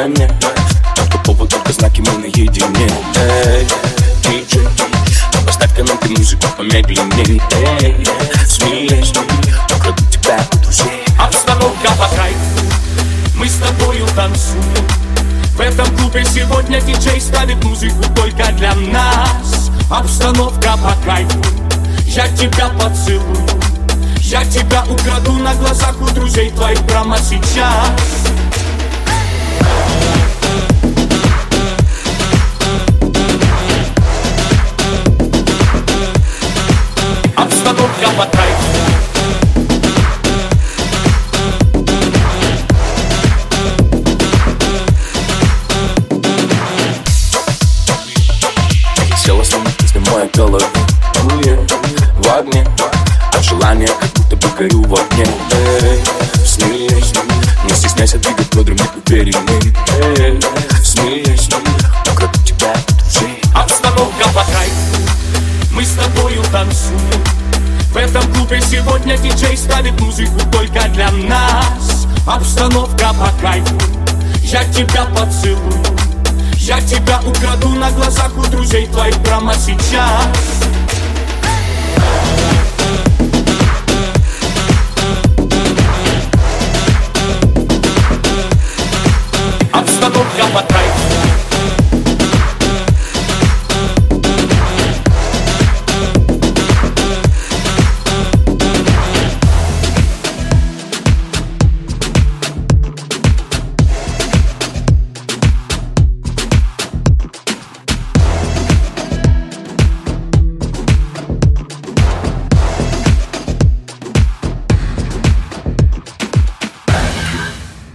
дай мне По поводу только знаки мы наедине. Эй, диджей, поставь-ка нам ты музыку помедленней Эй, смеешь, украду тебя у друзей. Обстановка по краю, мы с тобою танцуем. В этом клубе сегодня диджей ставит музыку только для нас. Обстановка по краю, я тебя поцелую. Я тебя украду на глазах у друзей твоих прямо сейчас. Моей голове В огне От желания, как будто бы горю в огне. Эй, Смелее, не стесняйся двигать бедрами увереннее Эй, Смелее, украду тебя у друзей. Обстановка по кайфу, мы с тобою танцуем. В этом клубе сегодня диджей ставит музыку только для нас. Обстановка по кайфу, я тебя поцелую Я тебя украду на глазах у друзей твоих прямо сейчас